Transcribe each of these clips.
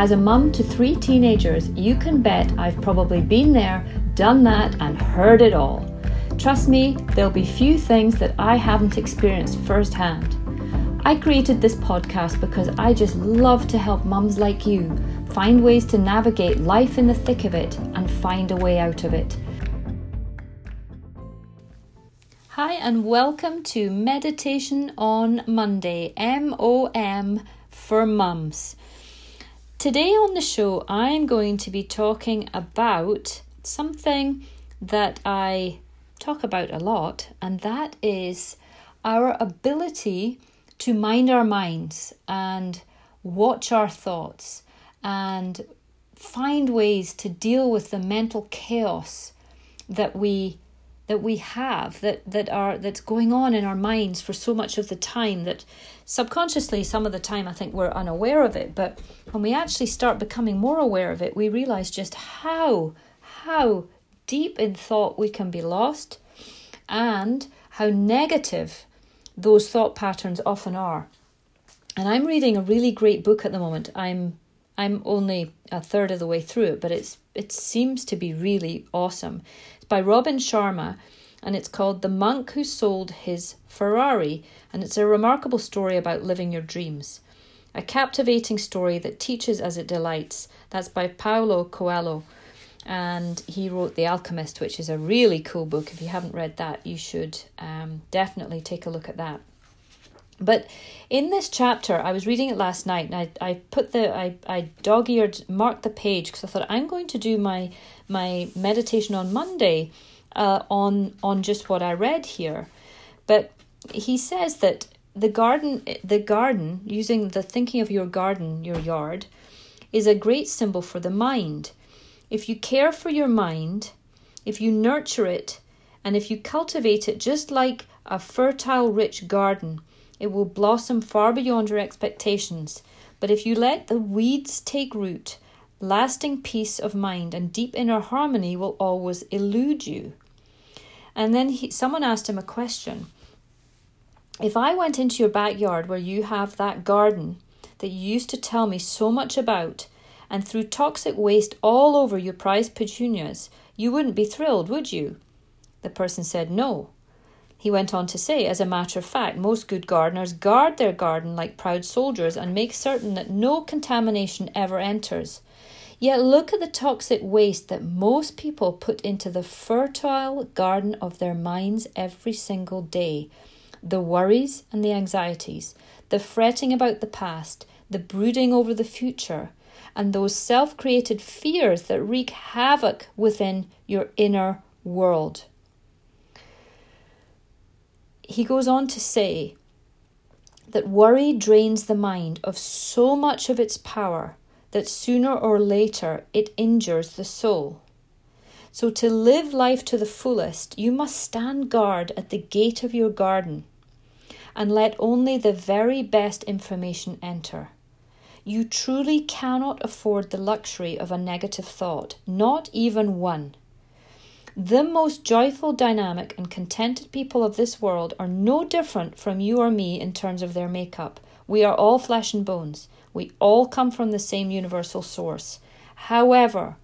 As a mum to three teenagers, you can bet I've probably been there done that, and heard it all. Trust me, there'll be few things that I haven't experienced firsthand. I created this podcast because I just love to help mums like you find ways to navigate life in the thick of it and find a way out of it. Hi, and welcome to Meditation on Monday, M O M for mums. Today on the show, I'm going to be talking about something that I talk about a lot, and that is our ability to mind our minds and watch our thoughts and find ways to deal with the mental chaos that we that we have that that are that's going on in our minds for so much of the time that subconsciously some of the time I think we're unaware of it but when we actually start becoming more aware of it we realize just how how deep in thought we can be lost and how negative those thought patterns often are. And I'm reading a really great book at the moment. I'm I'm only a third of the way through it, but it's it seems to be really awesome. By Robin Sharma and it's called The Monk Who Sold His Ferrari and it's a remarkable story about living your dreams. A captivating story that teaches as it delights. That's by Paulo Coelho and he wrote The Alchemist, which is a really cool book. If you haven't read that, you should um, definitely take a look at that. But in this chapter, I was reading it last night, and I, I put the I, I dog eared marked the page because I thought I'm going to do my my meditation on Monday uh, on on just what I read here. But he says that the garden the garden using the thinking of your garden your yard is a great symbol for the mind if you care for your mind, if you nurture it, and if you cultivate it just like a fertile, rich garden, it will blossom far beyond your expectations. But if you let the weeds take root, lasting peace of mind and deep inner harmony will always elude you. And then he, someone asked him a question. If I went into your backyard where you have that garden that you used to tell me so much about and threw toxic waste all over your prized petunias, you wouldn't be thrilled, would you? The person said no. He went on to say, as a matter of fact, most good gardeners guard their garden like proud soldiers and make certain that no contamination ever enters. Yet look at the toxic waste that most people put into the fertile garden of their minds every single day. The worries and the anxieties, the fretting about the past, the brooding over the future, and those self created fears that wreak havoc within your inner world. He goes on to say that worry drains the mind of so much of its power that sooner or later it injures the soul. So, to live life to the fullest, you must stand guard at the gate of your garden and let only the very best information enter. You truly cannot afford the luxury of a negative thought, not even one. The most joyful, dynamic, and contented people of this world are no different from you or me in terms of their makeup. We are all flesh and bones. We all come from the same universal source. However,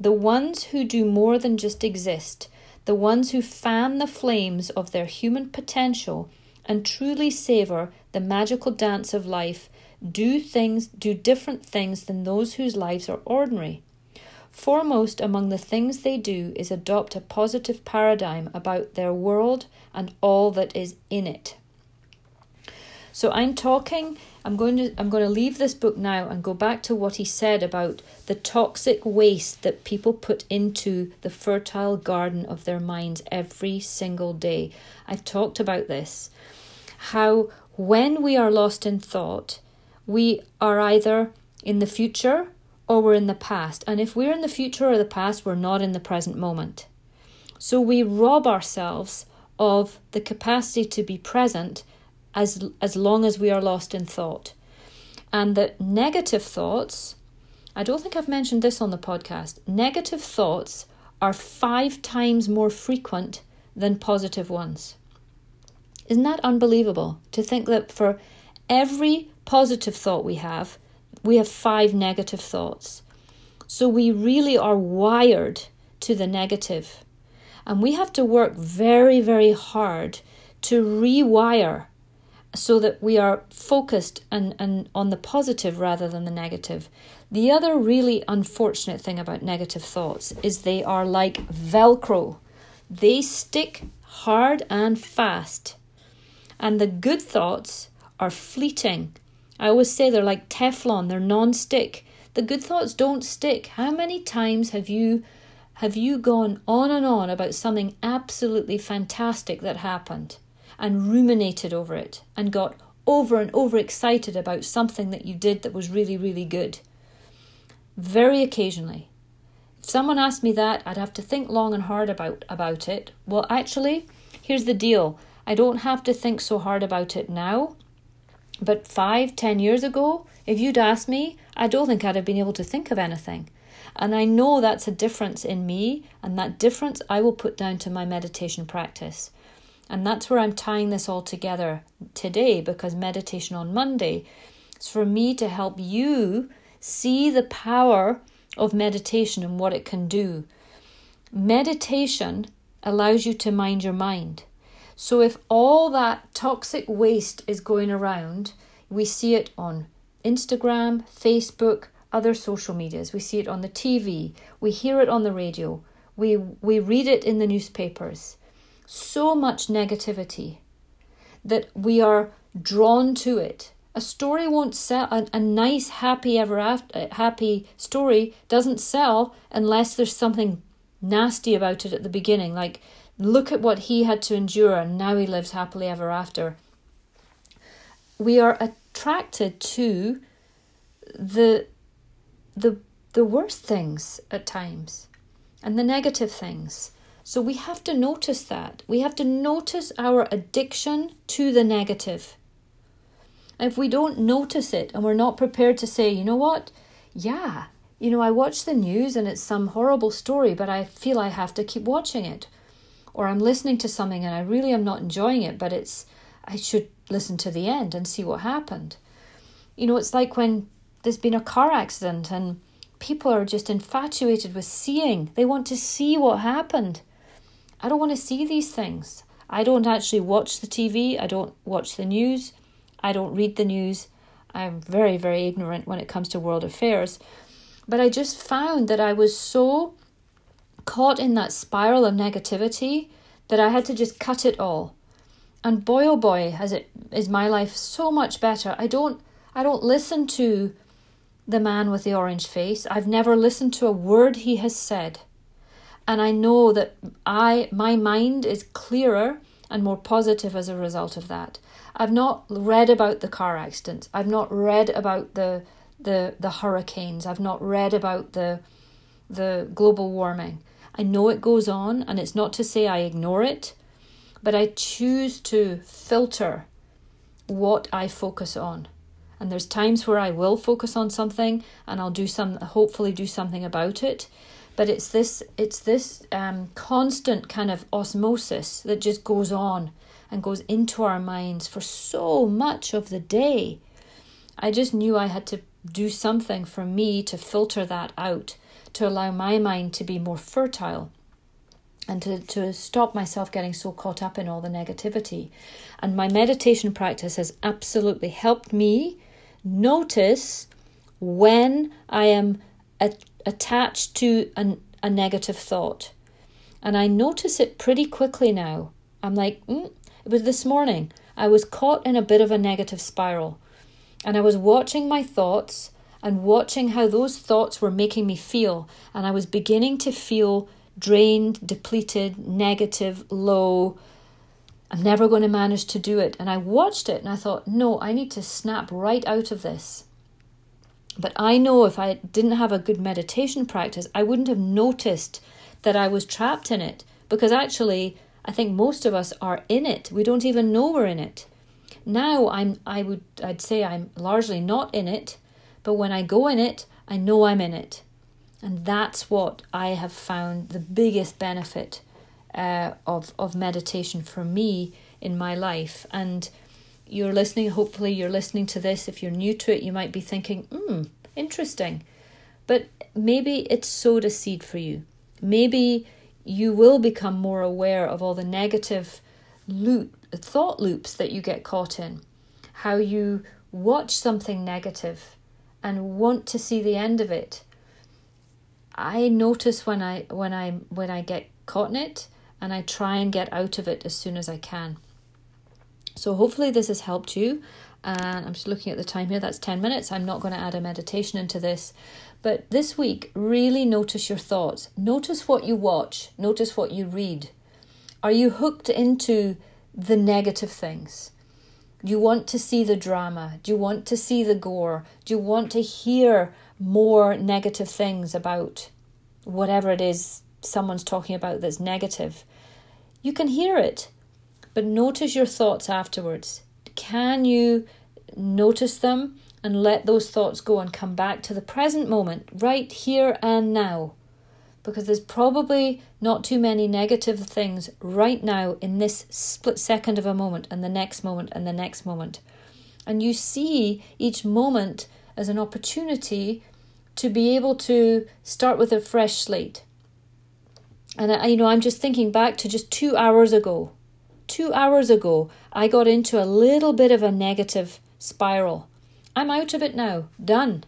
the ones who do more than just exist, the ones who fan the flames of their human potential and truly savor the magical dance of life, do things do different things than those whose lives are ordinary. Foremost among the things they do is adopt a positive paradigm about their world and all that is in it. So I'm talking I'm going to I'm going to leave this book now and go back to what he said about the toxic waste that people put into the fertile garden of their minds every single day. I've talked about this. How when we are lost in thought, we are either in the future or we're in the past. And if we're in the future or the past, we're not in the present moment. So we rob ourselves of the capacity to be present as, as long as we are lost in thought. And that negative thoughts, I don't think I've mentioned this on the podcast, negative thoughts are five times more frequent than positive ones. Isn't that unbelievable to think that for every positive thought we have, we have five negative thoughts? So we really are wired to the negative. And we have to work very, very hard to rewire so that we are focused and, and on the positive rather than the negative. The other really unfortunate thing about negative thoughts is they are like Velcro. They stick hard and fast. And the good thoughts are fleeting. I always say they're like Teflon, they're non-stick. The good thoughts don't stick. How many times have you have you gone on and on about something absolutely fantastic that happened and ruminated over it and got over and over excited about something that you did that was really, really good? Very occasionally. If someone asked me that, I'd have to think long and hard about, about it. Well, actually, here's the deal I don't have to think so hard about it now. But five, ten years ago, if you'd asked me, I don't think I'd have been able to think of anything. And I know that's a difference in me, and that difference I will put down to my meditation practice. And that's where I'm tying this all together today because meditation on Monday is for me to help you see the power of meditation and what it can do. Meditation allows you to mind your mind. So if all that toxic waste is going around, we see it on Instagram, Facebook, other social medias. We see it on the TV, we hear it on the radio, we, we read it in the newspapers. So much negativity that we are drawn to it. A story won't sell. A, a nice, happy ever after, uh, happy story doesn't sell unless there's something nasty about it at the beginning. Like, look at what he had to endure, and now he lives happily ever after. We are attracted to the the the worst things at times and the negative things. So we have to notice that. We have to notice our addiction to the negative. if we don't notice it and we're not prepared to say, you know what? Yeah, you know, I watch the news and it's some horrible story, but I feel I have to keep watching it. Or I'm listening to something and I really am not enjoying it, but it's I should listen to the end and see what happened. You know, it's like when there's been a car accident and people are just infatuated with seeing. They want to see what happened. I don't want to see these things. I don't actually watch the TV. I don't watch the news. I don't read the news. I'm very, very ignorant when it comes to world affairs. But I just found that I was so caught in that spiral of negativity that I had to just cut it all. And boy oh boy, has it is my life so much better. I don't I don't listen to the man with the orange face. I've never listened to a word he has said. And I know that I my mind is clearer and more positive as a result of that. I've not read about the car accidents. I've not read about the the the hurricanes. I've not read about the the global warming. I know it goes on and it's not to say I ignore it, but I choose to filter what I focus on. And there's times where I will focus on something and I'll do some hopefully do something about it. But it's this it's this um, constant kind of osmosis that just goes on and goes into our minds for so much of the day. I just knew I had to do something for me to filter that out to allow my mind to be more fertile and to, to stop myself getting so caught up in all the negativity. And my meditation practice has absolutely helped me notice when I am a- attached to an, a negative thought. And I notice it pretty quickly now. I'm like, mm. it was this morning. I was caught in a bit of a negative spiral. And I was watching my thoughts and watching how those thoughts were making me feel. And I was beginning to feel drained, depleted, negative, low, I'm never going to manage to do it. And I watched it and I thought, no, I need to snap right out of this. But I know if I didn't have a good meditation practice, I wouldn't have noticed that I was trapped in it because actually, I think most of us are in it. We don't even know we're in it. Now I'm I would I'd say I'm largely not in it, but when I go in it, I know I'm in it. And that's what I have found the biggest benefit uh, of of meditation for me in my life. And you're listening, hopefully you're listening to this. If you're new to it, you might be thinking, hmm, interesting. But maybe it's sowed a seed for you. Maybe you will become more aware of all the negative loop, thought loops that you get caught in. How you watch something negative and want to see the end of it. I notice when I when I when I get caught in it and I try and get out of it as soon as I can. So hopefully this has helped you. And I'm just looking at the time here, that's 10 minutes. I'm not going to add a meditation into this. But this week, really notice your thoughts. Notice what you watch, notice what you read. Are you hooked into the negative things? Do you want to see the drama? Do you want to see the gore? Do you want to hear more negative things about whatever it is someone's talking about that's negative? You can hear it, but notice your thoughts afterwards. Can you notice them and let those thoughts go and come back to the present moment, right here and now? Because there's probably not too many negative things right now in this split second of a moment, and the next moment, and the next moment. And you see each moment as an opportunity to be able to start with a fresh slate. And I, you know, I'm just thinking back to just two hours ago two hours ago, I got into a little bit of a negative spiral. I'm out of it now. Done.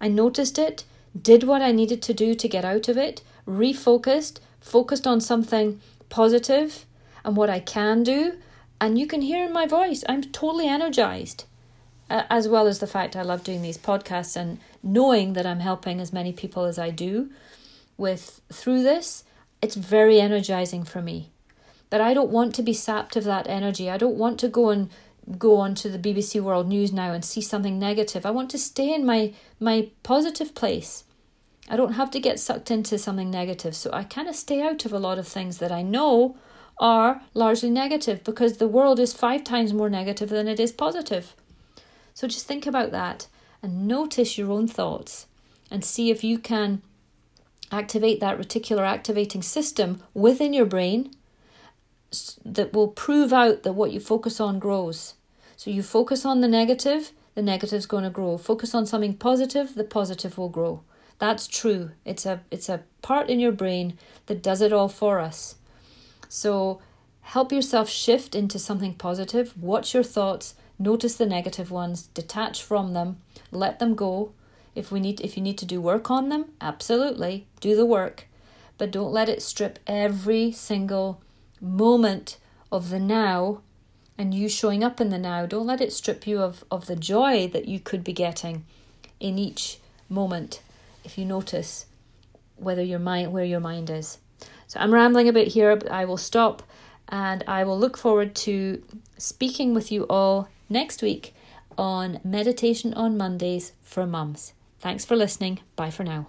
I noticed it, did what I needed to do to get out of it, refocused, focused on something positive and what I can do. And you can hear in my voice, I'm totally energized. As well as the fact I love doing these podcasts and knowing that I'm helping as many people as I do with through this, it's very energizing for me But I don't want to be sapped of that energy. I don't want to go and go on to the BBC World News now and see something negative. I want to stay in my my positive place. I don't have to get sucked into something negative. So I kind of stay out of a lot of things that I know are largely negative because the world is five times more negative than it is positive. So just think about that and notice your own thoughts and see if you can activate that reticular activating system within your brain that will prove out that what you focus on grows. So you focus on the negative, the negative is going to grow. Focus on something positive, the positive will grow. That's true. It's a it's a part in your brain that does it all for us. So help yourself shift into something positive. Watch your thoughts, notice the negative ones, detach from them, let them go. If we need if you need to do work on them, absolutely, do the work. But don't let it strip every single moment of the now and you showing up in the now. Don't let it strip you of, of the joy that you could be getting in each moment if you notice whether your mind where your mind is. So I'm rambling a bit here, but I will stop and I will look forward to speaking with you all next week on Meditation on Mondays for Mums. Thanks for listening. Bye for now.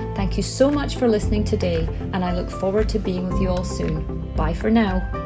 Thank you so much for listening today, and I look forward to being with you all soon. Bye for now.